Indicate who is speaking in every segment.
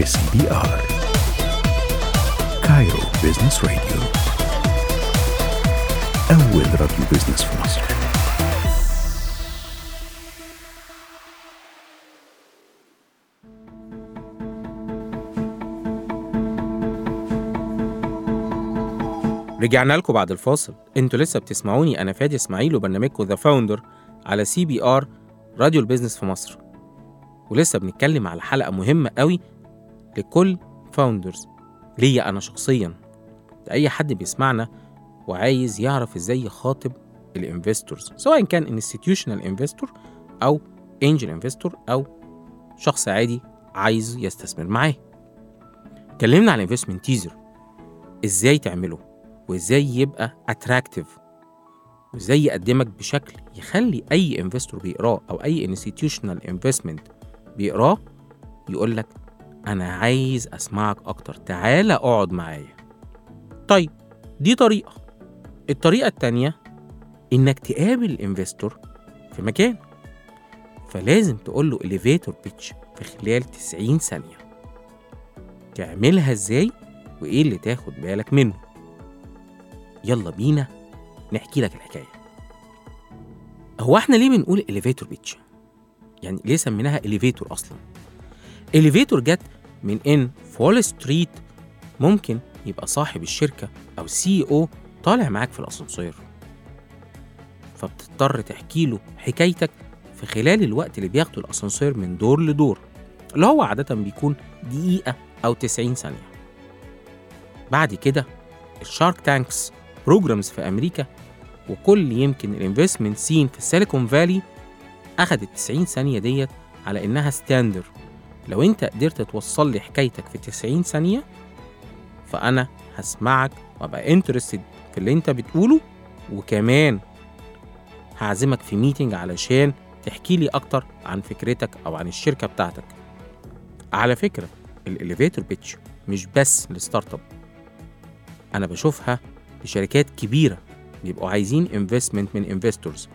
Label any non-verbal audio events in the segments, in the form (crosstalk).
Speaker 1: في CBR Cairo Business Radio أول راديو business في مصر.
Speaker 2: رجعنا لكم بعد الفاصل. أنتوا لسه بتسمعوني أنا فادي إسماعيل وبرنامجكم The Founder على CBR راديو ال business في مصر. ولسه بنتكلم على حلقة مهمة قوي لكل founders ليا أنا شخصيا. لأي حد بيسمعنا وعايز يعرف إزاي يخاطب ال investors سواء كان institutional investor أو angel investor أو شخص عادي عايز يستثمر معاه. اتكلمنا على ال investment teaser إزاي تعمله؟ وإزاي يبقى attractive وإزاي يقدمك بشكل يخلي أي investor بيقراه أو أي institutional investment بيقراه يقول لك أنا عايز أسمعك أكتر. تعالى أقعد معايا. طيب دي طريقة. الطريقة التانية إنك تقابل ال investor في مكان. فلازم تقول له elevator pitch في خلال 90 ثانية. تعملها إزاي وإيه اللي تاخد بالك منه؟ يلا بينا نحكي لك الحكاية. هو إحنا ليه بنقول elevator pitch يعني ليه سميناها elevator أصلا؟ Elevator جت من إن في وول ستريت ممكن يبقى صاحب الشركة أو ال CEO طالع معاك في الأسانسير. فبتضطر تحكي له حكايتك في خلال الوقت اللي بياخده الأسانسير من دور لدور اللي هو عادة بيكون دقيقة أو 90 ثانية. بعد كده ال Shark Tanks programs في أمريكا وكل يمكن ال investment scene في ال Silicon Valley أخدت 90 ثانية ديت على إنها standard لو انت قدرت توصل لي حكايتك في 90 ثانية فأنا هسمعك وأبقى interested في اللي انت بتقوله وكمان هعزمك في meeting علشان تحكي لي أكتر عن فكرتك أو عن الشركة بتاعتك. على فكرة ال elevator pitch مش بس لل startup أنا بشوفها لشركات كبيرة بيبقوا عايزين investment من investors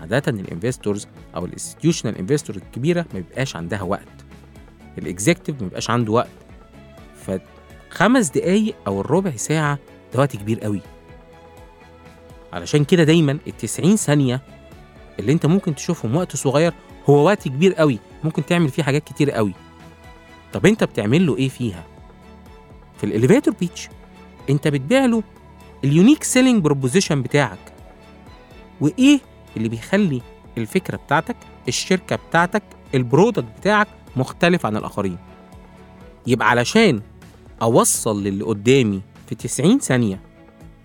Speaker 2: عادة ال investors أو ال institutional investors الكبيرة ما بيبقاش عندها وقت. ال executive ما بيبقاش عنده وقت. فخمس دقايق أو الربع ساعة ده وقت كبير قوي. علشان كده دايما ال 90 ثانية اللي أنت ممكن تشوفهم وقت صغير هو وقت كبير قوي. ممكن تعمل فيه حاجات كتير قوي. طب أنت بتعمل له إيه فيها؟ في ال elevator pitch أنت بتبيع له ال unique selling proposition بتاعك. وإيه اللي بيخلي الفكرة بتاعتك الشركة بتاعتك ال product بتاعك مختلف عن الآخرين. يبقى علشان أوصل للي قدامي في 90 ثانية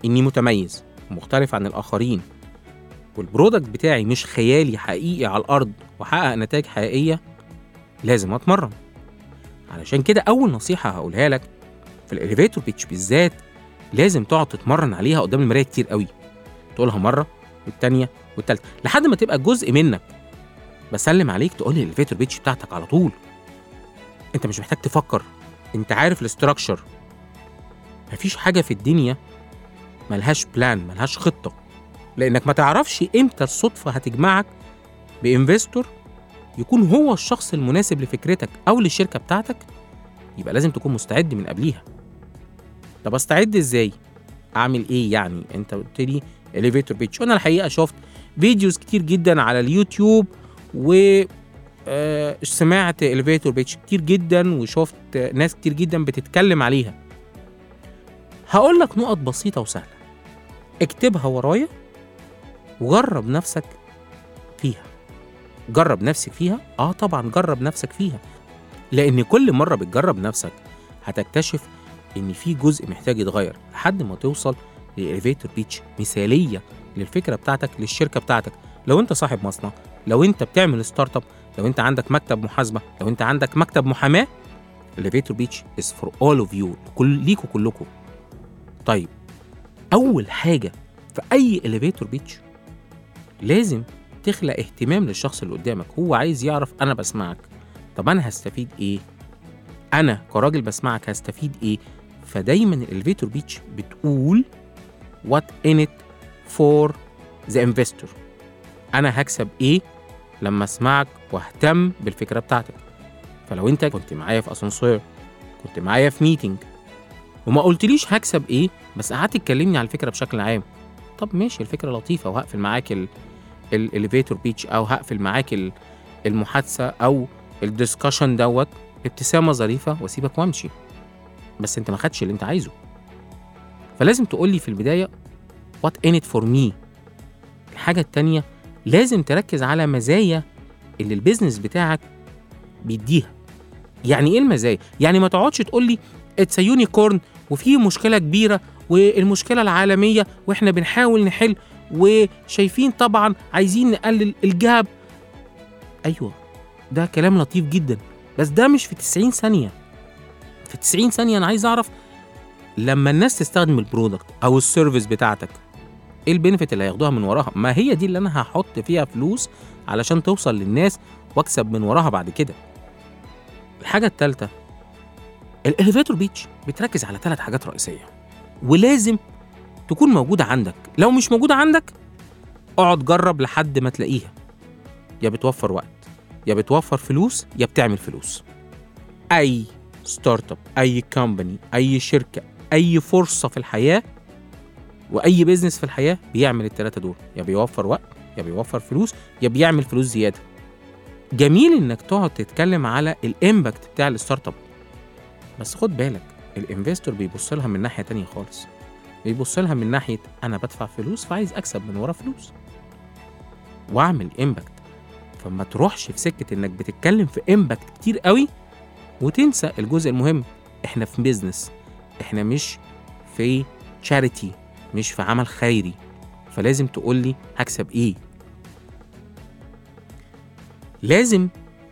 Speaker 2: إني متميز ومختلف عن الآخرين وال product بتاعي مش خيالي حقيقي على الأرض وحقق نتائج حقيقية لازم أتمرن. علشان كده أول نصيحة هقولها لك في ال elevator pitch بالذات لازم تقعد تتمرن عليها قدام المراية كتير قوي. تقولها مرة والتانية والتالتة. لحد ما تبقى جزء منك بسلم عليك تقول لي ال elevator pitch بتاعتك على طول. انت مش محتاج تفكر. انت عارف ال structure مفيش حاجة في الدنيا ملهاش plan ملهاش خطة. لأنك ما تعرفش إمتى الصدفة هتجمعك ب investor يكون هو الشخص المناسب لفكرتك أو للشركة بتاعتك. يبقى لازم تكون مستعد من قبليها. طب أستعد إزاي؟ أعمل إيه يعني؟ أنت قلت لي elevator pitch وأنا الحقيقة شفت videos كتير جدا على اليوتيوب و آه، سمعت elevator pitch كتير جدا وشفت ناس كتير جدا بتتكلم عليها. هقول لك نقط بسيطة وسهلة. اكتبها ورايا وجرب نفسك فيها. جرب نفسك فيها؟ آه طبعا جرب نفسك فيها. لأن كل مرة بتجرب نفسك هتكتشف إن في جزء محتاج يتغير لحد ما توصل لل elevator pitch مثالية للفكرة بتاعتك للشركة بتاعتك. لو أنت صاحب مصنع لو انت بتعمل startup لو انت عندك مكتب محاسبة لو انت عندك مكتب محاماة ال elevator pitch is for all of you كل ليكوا كلكم طيب أول حاجة في أي elevator pitch لازم تخلق اهتمام للشخص اللي قدامك هو عايز يعرف أنا بسمعك. طب أنا هستفيد إيه؟ أنا كراجل بسمعك هستفيد إيه؟ فدايما ال elevator pitch بتقول what in it for the investor. أنا هكسب إيه؟ لما أسمعك وأهتم بالفكرة بتاعتك. فلو أنت كنت معايا في أسانسير كنت معايا في meeting وما قلتليش هكسب إيه بس قعدت تكلمني على الفكرة بشكل عام طب ماشي الفكرة لطيفة وهقفل معاك ال elevator pitch أو هقفل معاك ال- المحادثة أو ال discussion دوت بابتسامة ظريفة وأسيبك وأمشي. بس أنت ما خدش اللي أنت عايزه. فلازم تقول لي في البداية what in it for me الحاجة التانية لازم تركز على مزايا اللي ال business بتاعك بيديها. يعني إيه المزايا؟ يعني ما تقعدش تقول لي it's unicorn وفي مشكلة كبيرة والمشكلة العالمية وإحنا بنحاول نحل وشايفين طبعا عايزين نقلل ال gap. أيوه ده كلام لطيف جدا. بس ده مش في 90 ثانية. في 90 ثانية أنا عايز أعرف لما الناس تستخدم ال product أو ال service بتاعتك إيه ال benefit اللي هياخدوها من وراها؟ ما هي دي اللي أنا هحط فيها فلوس علشان توصل للناس واكسب من وراها بعد كده. الحاجة الثالثه ال elevator pitch بتركز على ثلاث حاجات رئيسية ولازم تكون موجودة عندك. لو مش موجودة عندك اقعد جرب لحد ما تلاقيها. يا بتوفر وقت يا بتوفر فلوس يا بتعمل فلوس. أي startup أي company أي شركة أي فرصة في الحياة واي business في الحياة بيعمل الثلاثه دول. يا بيوفر وقت يا بيوفر فلوس يا بيعمل فلوس زيادة. جميل إنك تقعد تتكلم على ال impact بتاع ال startup بس خد بالك ال investor بيبص لها من ناحية تانية خالص. بيبص لها من ناحية أنا بدفع فلوس فعايز أكسب من ورا فلوس. وأعمل impact فما تروحش في سكة إنك بتتكلم في impact كتير قوي وتنسى الجزء المهم. إحنا في business إحنا مش في charity مش في عمل خيري. فلازم تقول لي هكسب إيه. لازم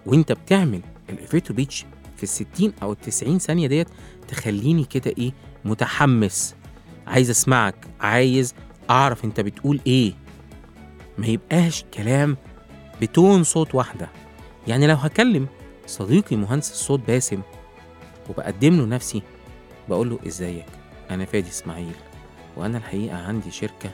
Speaker 2: وأنت بتعمل ال elevator pitch في الستين أو التسعين ثانية ديت تخليني كده إيه متحمس. عايز أسمعك عايز أعرف أنت بتقول إيه. ما يبقاش كلام بتون صوت واحدة. يعني لو هكلم صديقي مهندس الصوت باسم وبقدم له نفسي بقول له إزيك؟ أنا فادي إسماعيل. وأنا الحقيقة عندي شركة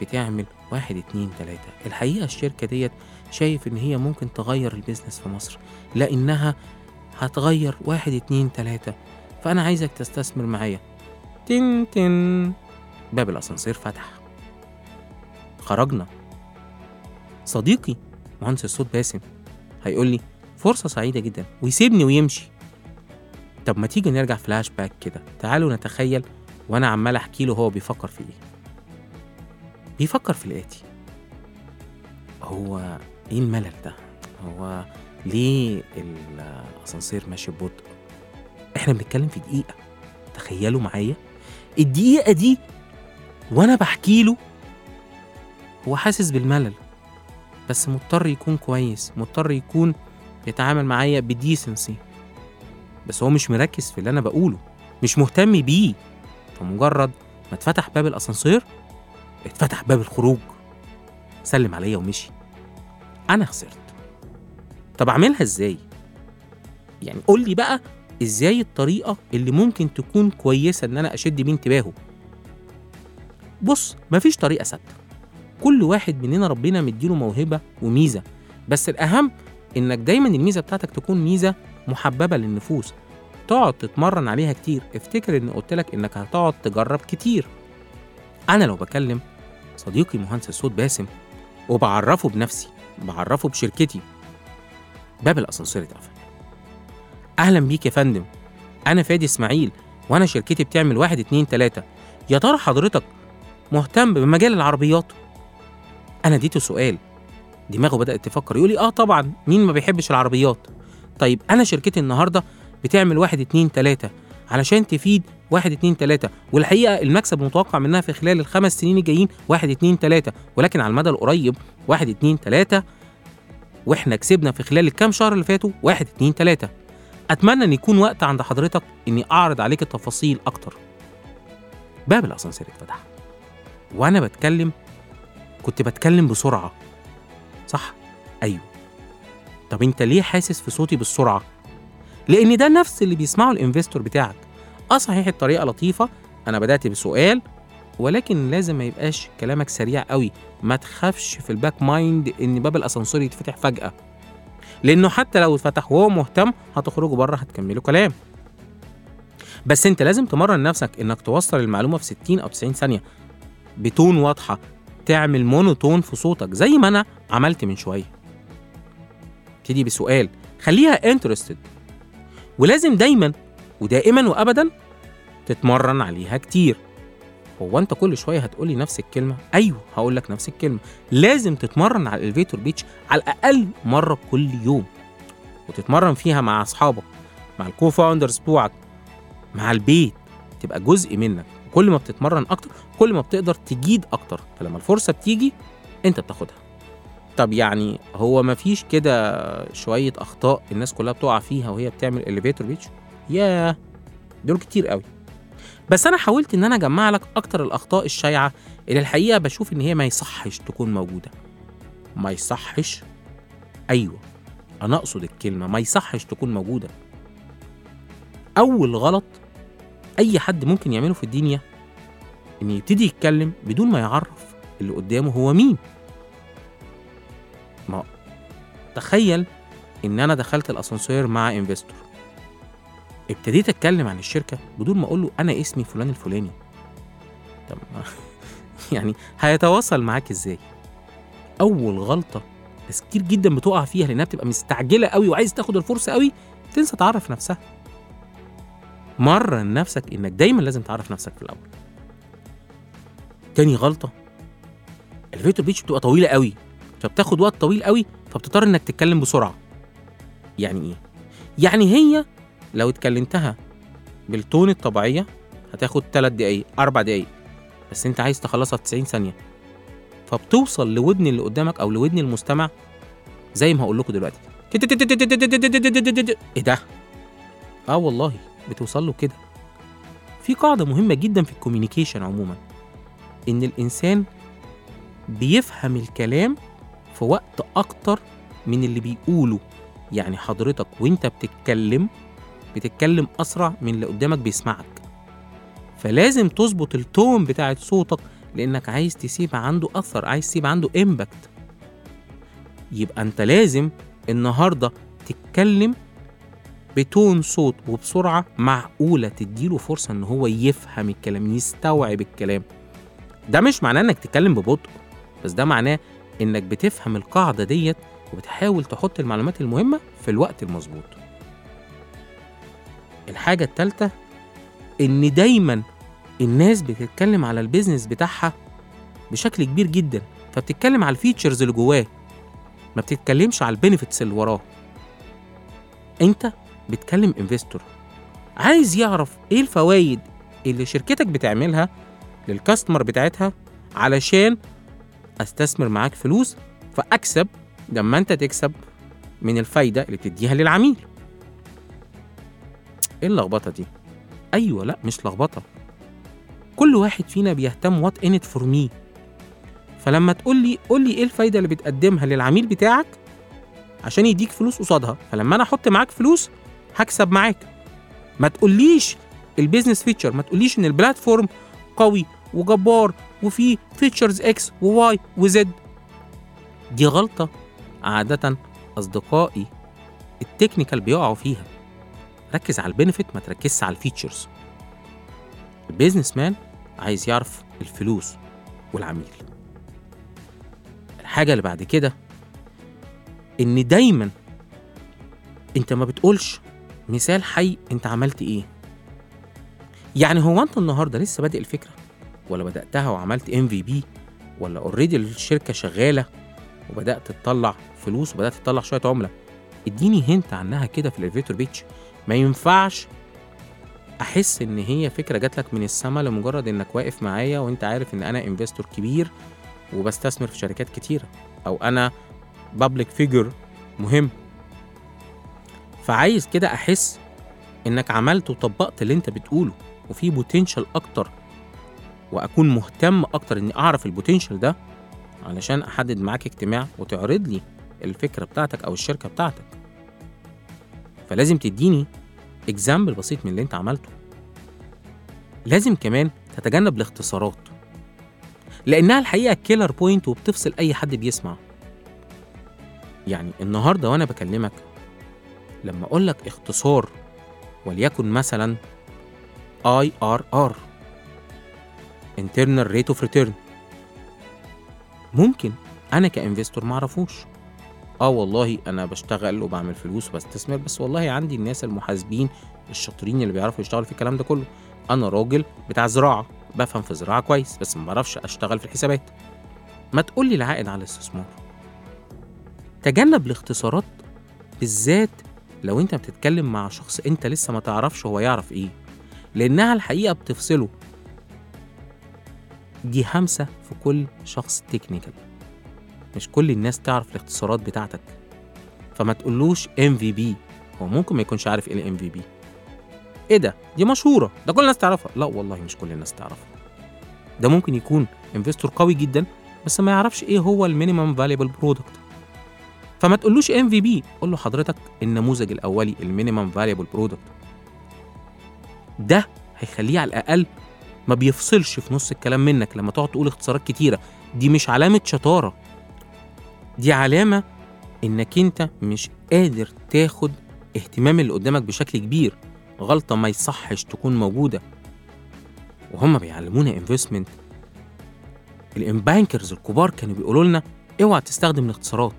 Speaker 2: بتعمل واحد اتنين تلاتة. الحقيقة الشركة ديت شايف إن هي ممكن تغير البيزنس في مصر لأنها هتغير واحد اتنين تلاتة. فأنا عايزك تستثمر معايا. تن تن. باب الأسانسير فتح. خرجنا. صديقي مهندس الصوت باسم هيقول لي فرصة سعيدة جدا. ويسيبني ويمشي. طب ما تيجي نرجع فلاش باك كده. تعالوا نتخيل وأنا عمال احكي له هو بيفكر في إيه. بيفكر في الاتي هو إيه الملل ده؟ هو ليه الأسانسير ماشي ببطء؟ إحنا بنتكلم في دقيقة. تخيلوا معايا. الدقيقة دي وأنا بحكي له هو حاسس بالملل. بس مضطر يكون كويس مضطر يكون يتعامل معايا بديسنسي. بس هو مش مركز في اللي أنا بقوله. مش مهتم بيه. فمجرد ما اتفتح باب الأسانسير اتفتح باب الخروج. سلم عليا ومشي. أنا خسرت. طب أعملها إزاي؟ يعني قول لي بقى إزاي الطريقة اللي ممكن تكون كويسة إن أنا أشد بيه انتباهه. بص مفيش طريقة ثابتة. كل واحد مننا ربنا مديله موهبة وميزة. بس الأهم إنك دايما الميزة بتاعتك تكون ميزة محببة للنفوس. تقعد تتمرن عليها كتير افتكر إن قلت لك إنك هتقعد تجرب كتير. أنا لو بكلم صديقي مهندس الصوت باسم وبعرفه بنفسي بعرفه بشركتي باب الأسانسير اتقفل. أهلا بيك يا فندم. أنا فادي إسماعيل وأنا شركتي بتعمل واحد اتنين تلاتة. يا ترى حضرتك مهتم بمجال العربيات؟ أنا اديته سؤال. دماغه بدأت تفكر يقول لي آه طبعا مين ما بيحبش العربيات؟ طيب أنا شركتي النهارده بتعمل واحد اتنين تلاتة علشان تفيد واحد اتنين تلاتة. والحقيقة المكسب المتوقع منها في خلال الخمس سنين الجايين واحد اتنين تلاتة ولكن على المدى القريب واحد اتنين تلاتة وإحنا كسبنا في خلال الكام شهر اللي فاتوا واحد اتنين تلاتة. أتمنى إن يكون وقت عند حضرتك إني أعرض عليك التفاصيل أكتر. باب الأسانسير اتفتح. وأنا بتكلم كنت بتكلم بسرعة. صح؟ أيوه. طب أنت ليه حاسس في صوتي بالسرعة؟ لأن ده نفس اللي بيسمعه ال investor بتاعك. آه صحيح الطريقة لطيفة. أنا بدأت بسؤال ولكن لازم ما يبقاش كلامك سريع قوي. ما تخافش في ال back mind إن باب الأسانسير يتفتح فجأة. لأنه حتى لو اتفتح وهو مهتم هتخرجوا بره هتكملوا كلام. بس أنت لازم تمرن نفسك إنك توصل المعلومة في 60 أو 90 ثانية بتون واضحة. تعمل monotone في صوتك زي ما أنا عملت من شوية. ابتدي بسؤال خليها interested ولازم دايما ودائما وابدا تتمرن عليها كتير. هو أنت كل شوية هتقولي نفس الكلمة؟ أيوه هقول لك نفس الكلمة. لازم تتمرن على ال elevator pitch على الأقل مرة كل يوم وتتمرن فيها مع أصحابك مع ال co-founders بتوعك مع البيت. تبقى جزء منك. كل ما بتتمرن أكتر كل ما بتقدر تجيد أكتر. فلما الفرصة بتيجي أنت بتاخدها. طب يعني هو مفيش كده شوية أخطاء الناس كلها بتقع فيها وهي بتعمل اليفيتور بيتش ياه دول كتير قوي. بس أنا حاولت إن أنا أجمع لك أكتر الأخطاء الشائعه اللي الحقيقة بشوف إن هي ما يصحش تكون موجودة. ما يصحش؟ أيوه أنا أقصد الكلمة ما يصحش تكون موجودة. أول غلط أي حد ممكن يعمله في الدنيا إن يبتدي يتكلم بدون ما يعرف اللي قدامه هو مين. تخيل إن أنا دخلت الأسانسير مع انفستور ابتديت أتكلم عن الشركة بدون ما أقول له أنا اسمي فلان الفلاني. طب (laughs) يعني هيتواصل معاك إزاي؟ أول غلطة ناس كتير جدا بتقع فيها لأنها بتبقى مستعجلة قوي وعايز تاخد الفرصة قوي تنسى تعرف نفسها. مرن نفسك إنك دايما لازم تعرف نفسك في الأول. تاني غلطة الفيتور بيتش بتبقى طويلة قوي. فبتاخد وقت طويل قوي فبتضطر إنك تتكلم بسرعة. يعني إيه؟ يعني هي لو اتكلمتها بالتون الطبيعية هتاخد 3 دقايق 4 دقايق بس أنت عايز تخلصها في 90 ثانية. فبتوصل لودن اللي قدامك أو لودن المستمع زي ما هقول لكم دلوقتي. إيه ده؟ آه والله بتوصل له كده. في قاعدة مهمة جدا في الكوميونيكيشن عموما. إن الإنسان بيفهم الكلام في وقت أكتر من اللي بيقوله. يعني حضرتك وأنت بتتكلم بتتكلم أسرع من اللي قدامك بيسمعك. فلازم تظبط التون بتاعت صوتك لأنك عايز تسيب عنده أثر عايز تسيب عنده امباكت يبقى أنت لازم النهارده تتكلم بتون صوت وبسرعة معقولة تديله فرصة إن هو يفهم الكلام يستوعب الكلام. ده مش معناه إنك تتكلم ببطء بس ده معناه إنك بتفهم القاعدة ديت وبتحاول تحط المعلومات المهمة في الوقت المظبوط. الحاجة الثالثه إن دايما الناس بتتكلم على ال business بتاعها بشكل كبير جدا فبتتكلم على ال features اللي جواه ما بتتكلمش على ال benefits اللي وراه. أنت بتكلم investor عايز يعرف إيه الفوائد اللي شركتك بتعملها لل customer بتاعتها علشان أستثمر معاك فلوس فأكسب لما أنت تكسب من الفايدة اللي بتديها للعميل. إيه اللخبطة دي؟ أيوه لأ مش لخبطة. كل واحد فينا بيهتم what's in it for me فلما تقول لي قول لي إيه الفايدة اللي بتقدمها للعميل بتاعك عشان يديك فلوس قصادها فلما أنا أحط معاك فلوس هكسب معاك. ما تقوليش ال business feature ما تقوليش إن ال platform قوي وجبار وفيه features X و Y و Z دي غلطة. عادة أصدقائي ال technical بيقعوا فيها. ركز على ال benefit ما تركزش على ال features. ال businessman عايز يعرف الفلوس والعميل. الحاجة اللي بعد كده إن دايما أنت ما بتقولش مثال حي أنت عملت إيه. يعني هو أنت النهاردة لسه بادئ الفكرة؟ ولا بدأتها وعملت MVP ولا already الشركة شغالة وبدأت تطلع فلوس وبدأت تطلع شوية عملاء. اديني hint عنها كده في ال elevator pitch ما ينفعش أحس إن هي فكرة جات لك من السما لمجرد إنك واقف معايا وإنت عارف إن أنا investor كبير وبستثمر في شركات كتيرة أو أنا public figure مهم. فعايز كده أحس إنك عملت وطبقت اللي أنت بتقوله وفي potential أكتر وأكون مهتم أكتر إني أعرف ال potential ده علشان أحدد معاك اجتماع وتعرض لي الفكرة بتاعتك أو الشركة بتاعتك. فلازم تديني example بسيط من اللي أنت عملته. لازم كمان تتجنب الاختصارات لأنها الحقيقة killer point وبتفصل أي حد بيسمع يعني النهارده وأنا بكلمك لما أقول لك اختصار وليكن مثلا IRR internal rate of return. ممكن أنا كانفستور ما أعرفوش. آه والله أنا بشتغل وبعمل فلوس وبستثمر بس والله عندي الناس المحاسبين الشاطرين اللي بيعرفوا يشتغلوا في الكلام ده كله. أنا راجل بتاع زراعة بفهم في الزراعه كويس بس ما بعرفش أشتغل في الحسابات. ما تقول لي العائد على الاستثمار. تجنب الاختصارات بالذات لو أنت بتتكلم مع شخص أنت لسه ما تعرفش هو يعرف إيه. لأنها الحقيقة بتفصله. دي همسة في كل شخص technical مش كل الناس تعرف الاختصارات بتاعتك. فما تقولوش MVP هو ممكن ما يكونش عارف إيه ال MVP إيه ده؟ دي مشهورة. ده كل الناس تعرفها. لا والله مش كل الناس تعرفها. ده ممكن يكون investor قوي جدا بس ما يعرفش إيه هو ال minimum viable product فما تقولوش MVP قول له حضرتك النموذج الأولي ال minimum viable product ده هيخليه على الأقل ما بيفصلش في نص الكلام منك لما تقعد تقول اختصارات كتيرة. دي مش علامة شطارة. دي علامة إنك أنت مش قادر تاخد اهتمام اللي قدامك بشكل كبير غلطة ما يصحش تكون موجودة. وهم بيعلمونا investment ال bankers الكبار كانوا بيقولوا لنا اوعى تستخدم الاختصارات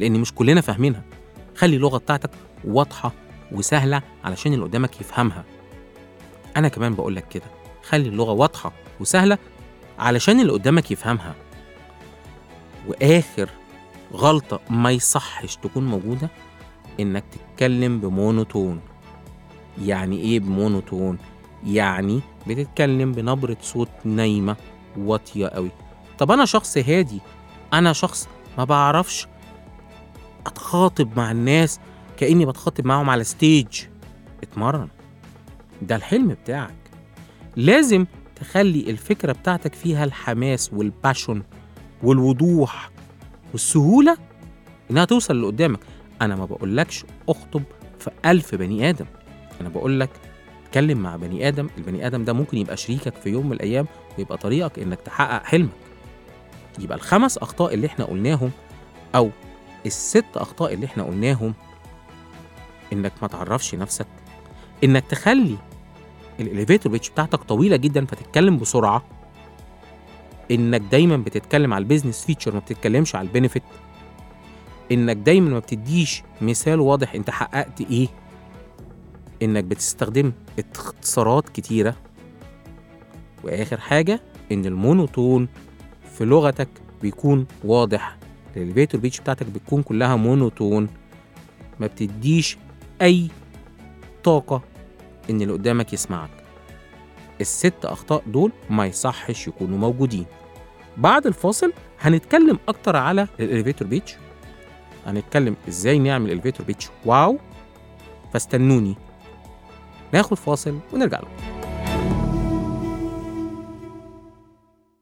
Speaker 2: لأن مش كلنا فاهمينها. خلي اللغة بتاعتك واضحة وسهلة علشان اللي قدامك يفهمها. أنا كمان بقول لك كده. خلي اللغة واضحة وسهلة علشان اللي قدامك يفهمها. وآخر غلطة ما يصحش تكون موجودة إنك تتكلم ب monotone. يعني إيه ب monotone؟ يعني بتتكلم بنبرة صوت نايمة واطية قوي طب أنا شخص هادي أنا شخص ما بعرفش أتخاطب مع الناس كأني بتخاطب معاهم على stage اتمرن. ده الحلم بتاعك. لازم تخلي الفكرة بتاعتك فيها الحماس وال passion والوضوح والسهولة إنها توصل اللي قدامك أنا ما بقولكش أخطب في ألف بني آدم. أنا بقول لك اتكلم مع بني آدم. البني آدم ده ممكن يبقى شريكك في يوم من الأيام ويبقى طريقك إنك تحقق حلمك. يبقى الخمس أخطاء اللي إحنا قلناهم أو الست أخطاء اللي إحنا قلناهم إنك ما تعرفش نفسك. إنك تخلي الإليفيتور بيتش بتاعتك طويلة جدا فتتكلم بسرعة. إنك دايما بتتكلم على ال business feature ما بتتكلمش على ال benefit. إنك دايما ما بتديش مثال واضح أنت حققت إيه. إنك بتستخدم اختصارات كتيرة. وآخر حاجة إن ال monotone في لغتك بيكون واضح. ال elevator pitch بتاعتك بتكون كلها monotone. ما بتديش أي طاقة إن اللي قدامك يسمعك. الست أخطاء دول ما يصحش يكونوا موجودين. بعد الفاصل هنتكلم أكتر على ال elevator pitch. هنتكلم إزاي نعمل ال elevator pitch wow. فاستنوني. ناخد فاصل ونرجع لكم.